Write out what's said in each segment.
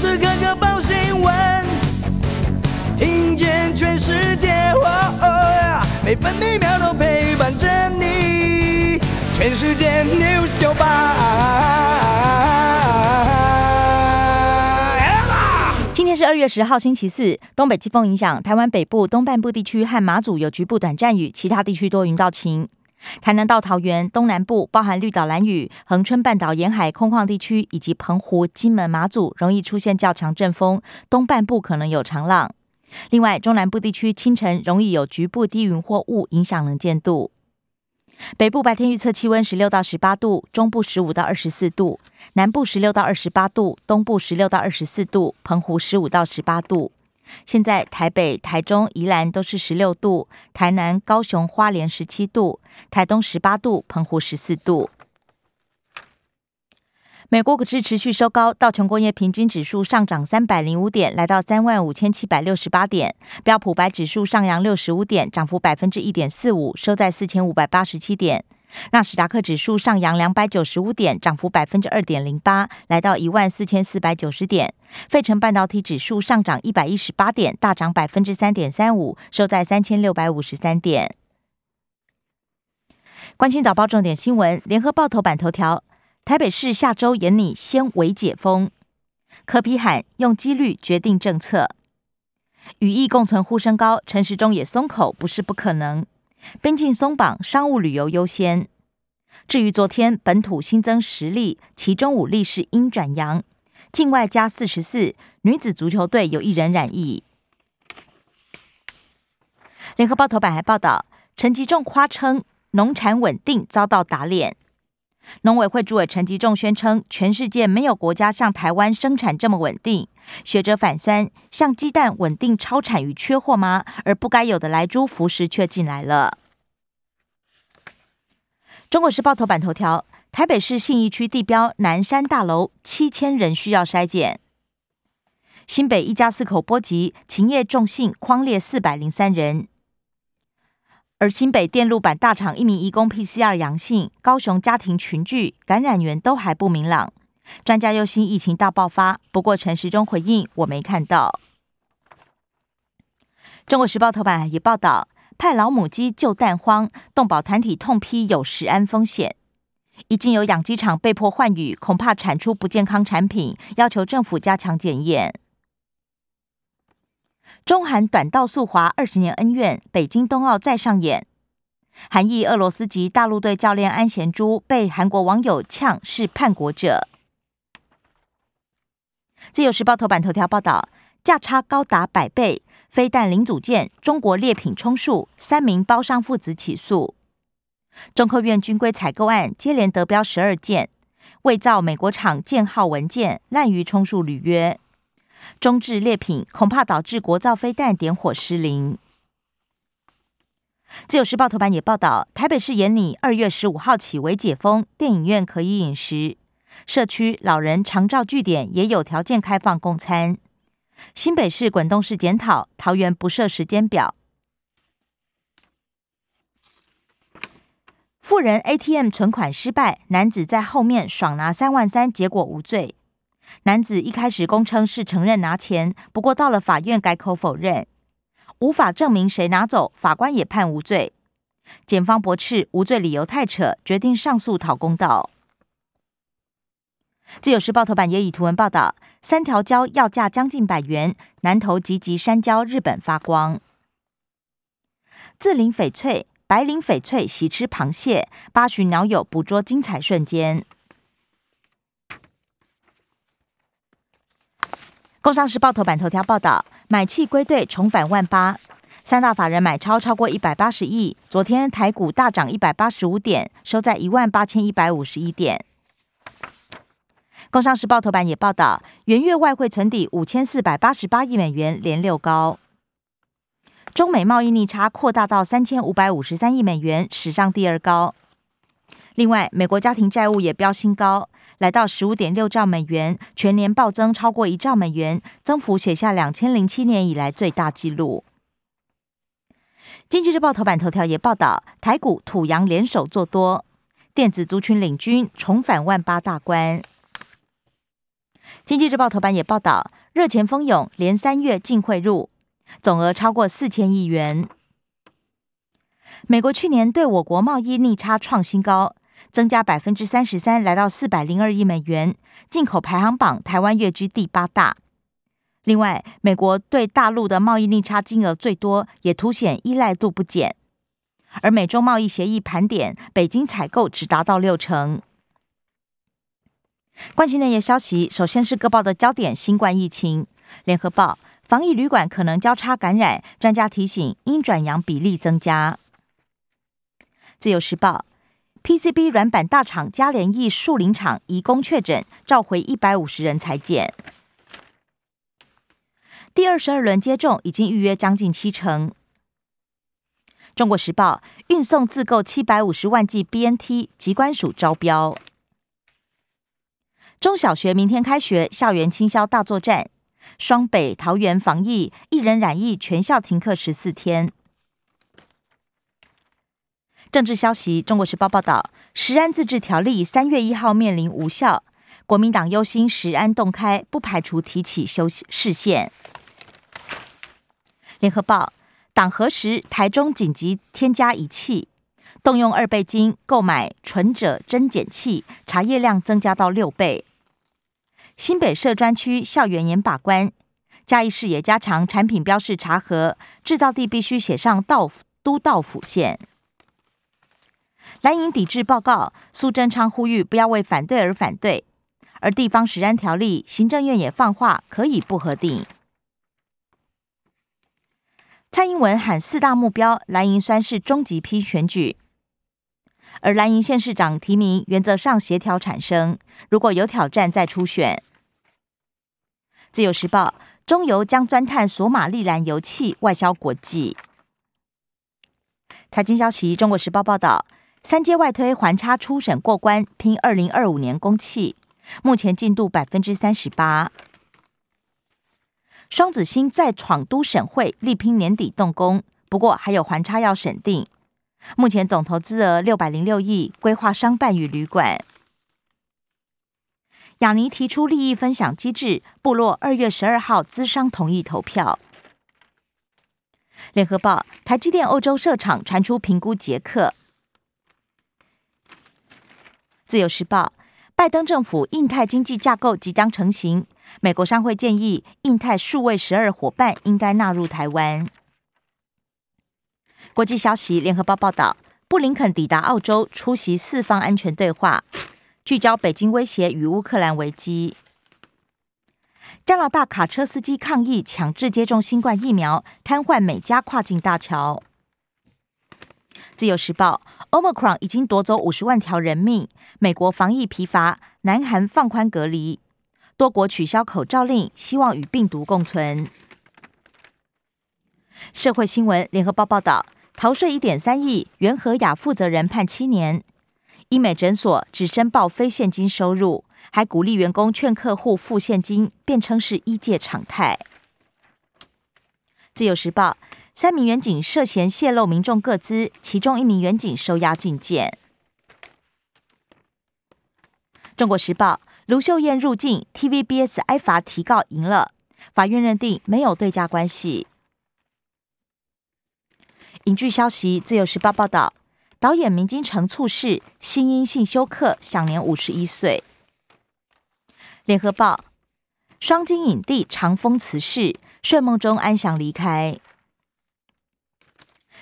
时刻刻报新闻，听见全世界，每分每秒都陪伴着你。全世界 news 九八。今天是二月十号，星期四。东北季风影响台湾北部、东半部地区和马祖有局部短暂雨，其他地区多云到晴。台南到桃园东南部，包含绿岛、蓝屿、恒春半岛沿海空旷地区，以及澎湖、金门、马祖，容易出现较强阵风，东半部可能有长浪。另外，中南部地区清晨容易有局部低云或雾影响能见度。北部白天预测气温十六到十八度，中部十五到二十四度，南部十六到二十八度，东部十六到二十四度，澎湖十五到十八度。现在台北、台中、宜兰都是十六度，台南、高雄、花莲十七度，台东十八度，澎湖十四度。美国股市持续收高，道琼工业平均指数上涨三百零五点，来到三万五千七百六十八点；标普白指数上扬六十五点，涨幅百分之一点四五，收在四千五百八十七点。纳斯达克指数上扬两百九十五点，涨幅百分之二点零八，来到一万四千四百九十点。费城半导体指数上涨一百一十八点，大涨百分之三点三五，收在三千六百五十三点。关心早报重点新闻，联合报头版头条：台北市下周严拟先围解封，柯批喊用几率决定政策，与疫共存呼声高，陈时中也松口，不是不可能。边境松绑，商务旅游优先。至于昨天本土新增十例，其中五例是阴转阳，境外加四十四。女子足球队有一人染疫。联合报头版还报道，陈吉仲夸称农产稳定遭到打脸。农委会主委陈吉仲宣称，全世界没有国家像台湾生产这么稳定。学者反酸，像鸡蛋稳定超产与缺货吗？而不该有的来猪服食却进来了。中国时报头版头条：台北市信义区地标南山大楼七千人需要筛检。新北一家四口波及，勤业重信框列四百零三人。而新北电路板大厂一名义工 PCR 阳性，高雄家庭群聚感染源都还不明朗。专家忧心疫情大爆发，不过陈时中回应我没看到。中国时报头版也报道，派老母鸡救蛋荒，动保团体痛批有食安风险。已经有养鸡场被迫换羽，恐怕产出不健康产品，要求政府加强检验。中韩短道速滑二十年恩怨，北京冬奥再上演。韩裔俄罗斯籍大陆队教练安贤洙被韩国网友呛是叛国者。自由时报头版头条报道，价差高达百倍，飞弹零组件中国劣品充数，三名包商父子起诉。中科院军规采购案接连得标十二件，伪造美国厂建号文件，滥竽充数履约。中置劣品恐怕导致国造飞弹点火失灵。自由时报头版也报道，台北市延拟二月十五号起为解封，电影院可以饮食，社区老人长照据点也有条件开放供餐。新北市滚动式检讨，桃园不设时间表。富人 ATM 存款失败，男子在后面爽拿三万三，结果无罪。男子一开始供称是承认拿钱，不过到了法院改口否认，无法证明谁拿走，法官也判无罪。检方驳斥无罪理由太扯，决定上诉讨公道。自由时报头版也以图文报道：三条礁要价将近百元，南投集集山礁日本发光。自领翡翠，白领翡翠喜吃螃蟹，八旬鸟友捕捉精彩瞬间。工商时报头版头条报道，买气归队重返万八，三大法人买超超过一百八十亿。昨天台股大涨一百八十五点，收在一万八千一百五十一点。工商时报头版也报道，元月外汇存底五千四百八十八亿美元，连六高。中美贸易逆差扩大到三千五百五十三亿美元，史上第二高。另外，美国家庭债务也飙新高。来到十五点六兆美元，全年暴增超过一兆美元，增幅写下两千零七年以来最大纪录。经济日报头版头条也报道，台股土洋联手做多，电子族群领军重返万八大关。经济日报头版也报道，热钱蜂涌，连三月净汇入总额超过四千亿元。美国去年对我国贸易逆差创新高，增加百分之三十三，来到四百零二亿美元，进口排行榜台湾跃居第八大。另外，美国对大陆的贸易逆差金额最多，也凸显依赖度不减。而美中贸易协议盘点，北京采购只达到六成。关心内页消息，首先是各报的焦点：新冠疫情。联合报，防疫旅馆可能交叉感染，专家提醒应转阳比例增加。自由时报，PCB 软板大厂嘉联益树林厂移工确诊，召回一百五十人裁减。第二十二轮接种已经预约将近七成。中国时报运送自购七百五十万剂 BNT，机关署招标。中小学明天开学，校园清消大作战。双北、桃园防疫，一人染疫，全校停课十四天。政治消息，中国时报报道，食安自治条例三月一号面临无效，国民党忧心食安洞开，不排除提起修视线。联合报，党核实台中紧急添加仪器，动用二倍金购买纯者真减器，茶叶量增加到六倍。新北社专区校园严把关，嘉义市也加强产品标示查核，制造地必须写上道都道府县。蓝营抵制报告，苏贞昌呼吁不要为反对而反对，而地方食安条例，行政院也放话可以不核定。蔡英文喊四大目标，蓝营算是终极批选举，而蓝营县市长提名原则上协调产生，如果有挑战再初选。自由时报中油将钻探索马利兰油气外销国际。财经消息，中国时报报道，三阶外推环差初审过关，拼二零二五年公气，目前进度百分之三十八。双子星再闯都省会，力拼年底动工。不过还有环差要审定。目前总投资额六百零六亿，规划商办与旅馆。雅尼提出利益分享机制，部落二月十二号资商同意投票。联合报，台积电欧洲设厂传出评估捷克。自由时报，拜登政府印太经济架构即将成型。美国商会建议，印太数位十二伙伴应该纳入台湾。国际消息，联合报报道，布林肯抵达澳洲，出席四方安全对话，聚焦北京威胁与乌克兰危机。加拿大卡车司机抗议强制接种新冠疫苗，瘫痪美加跨境大桥。自由时报，Omicron 已经夺走五十万条人命，美国防疫疲乏，南韩放宽隔离。多国取消口罩令，希望与病毒共存。社会新闻，联合报报道，逃税一点三亿，元和雅负责人判七年。医美诊所只申报非现金收入，还鼓励员工劝客户付现金，辩称是医界常态。自由时报，三名员警涉嫌泄露民众个资，其中一名员警收押禁见。中国时报。卢秀燕入境，TVBS 挨罚提告赢了，法院认定没有对价关系。影剧消息，自由时报报道，导演明金城猝逝，心因性休克，享年五十一岁。联合报，双金影帝长风辞世，睡梦中安详离开。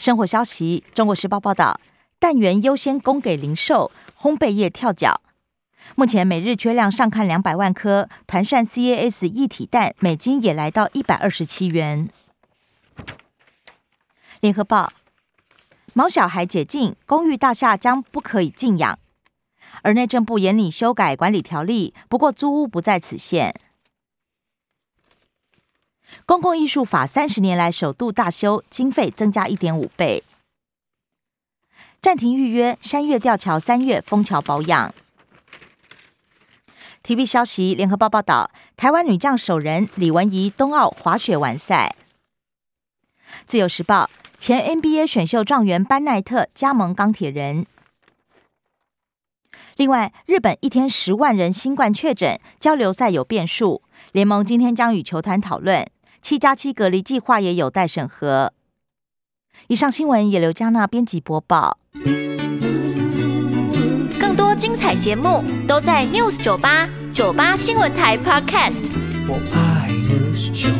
生活消息，中国时报报道，蛋源优先供给零售，烘焙业跳脚。目前每日缺量上看两百万颗，团扇 CAS 一体蛋每斤也来到一百二十七元。联合报：毛小孩解禁，公寓大厦将不可以禁养，而内政部严拟修改管理条例，不过租屋不在此限。公共艺术法三十年来首度大修，经费增加一点五倍。暂停预约山月吊桥，三月封桥保养。TV 消息，联合报报道，台湾女将首人李文怡冬奥滑雪完赛。自由时报，前 NBA 选秀状元班奈特加盟钢铁人。另外，日本一天十万人新冠确诊，交流赛有变数。联盟今天将与球团讨论七加七隔离计划，也有待审核。以上新闻由刘嘉娜编辑播报。更多精彩节目都在 News 九八九八新闻台 Podcast。我爱 News。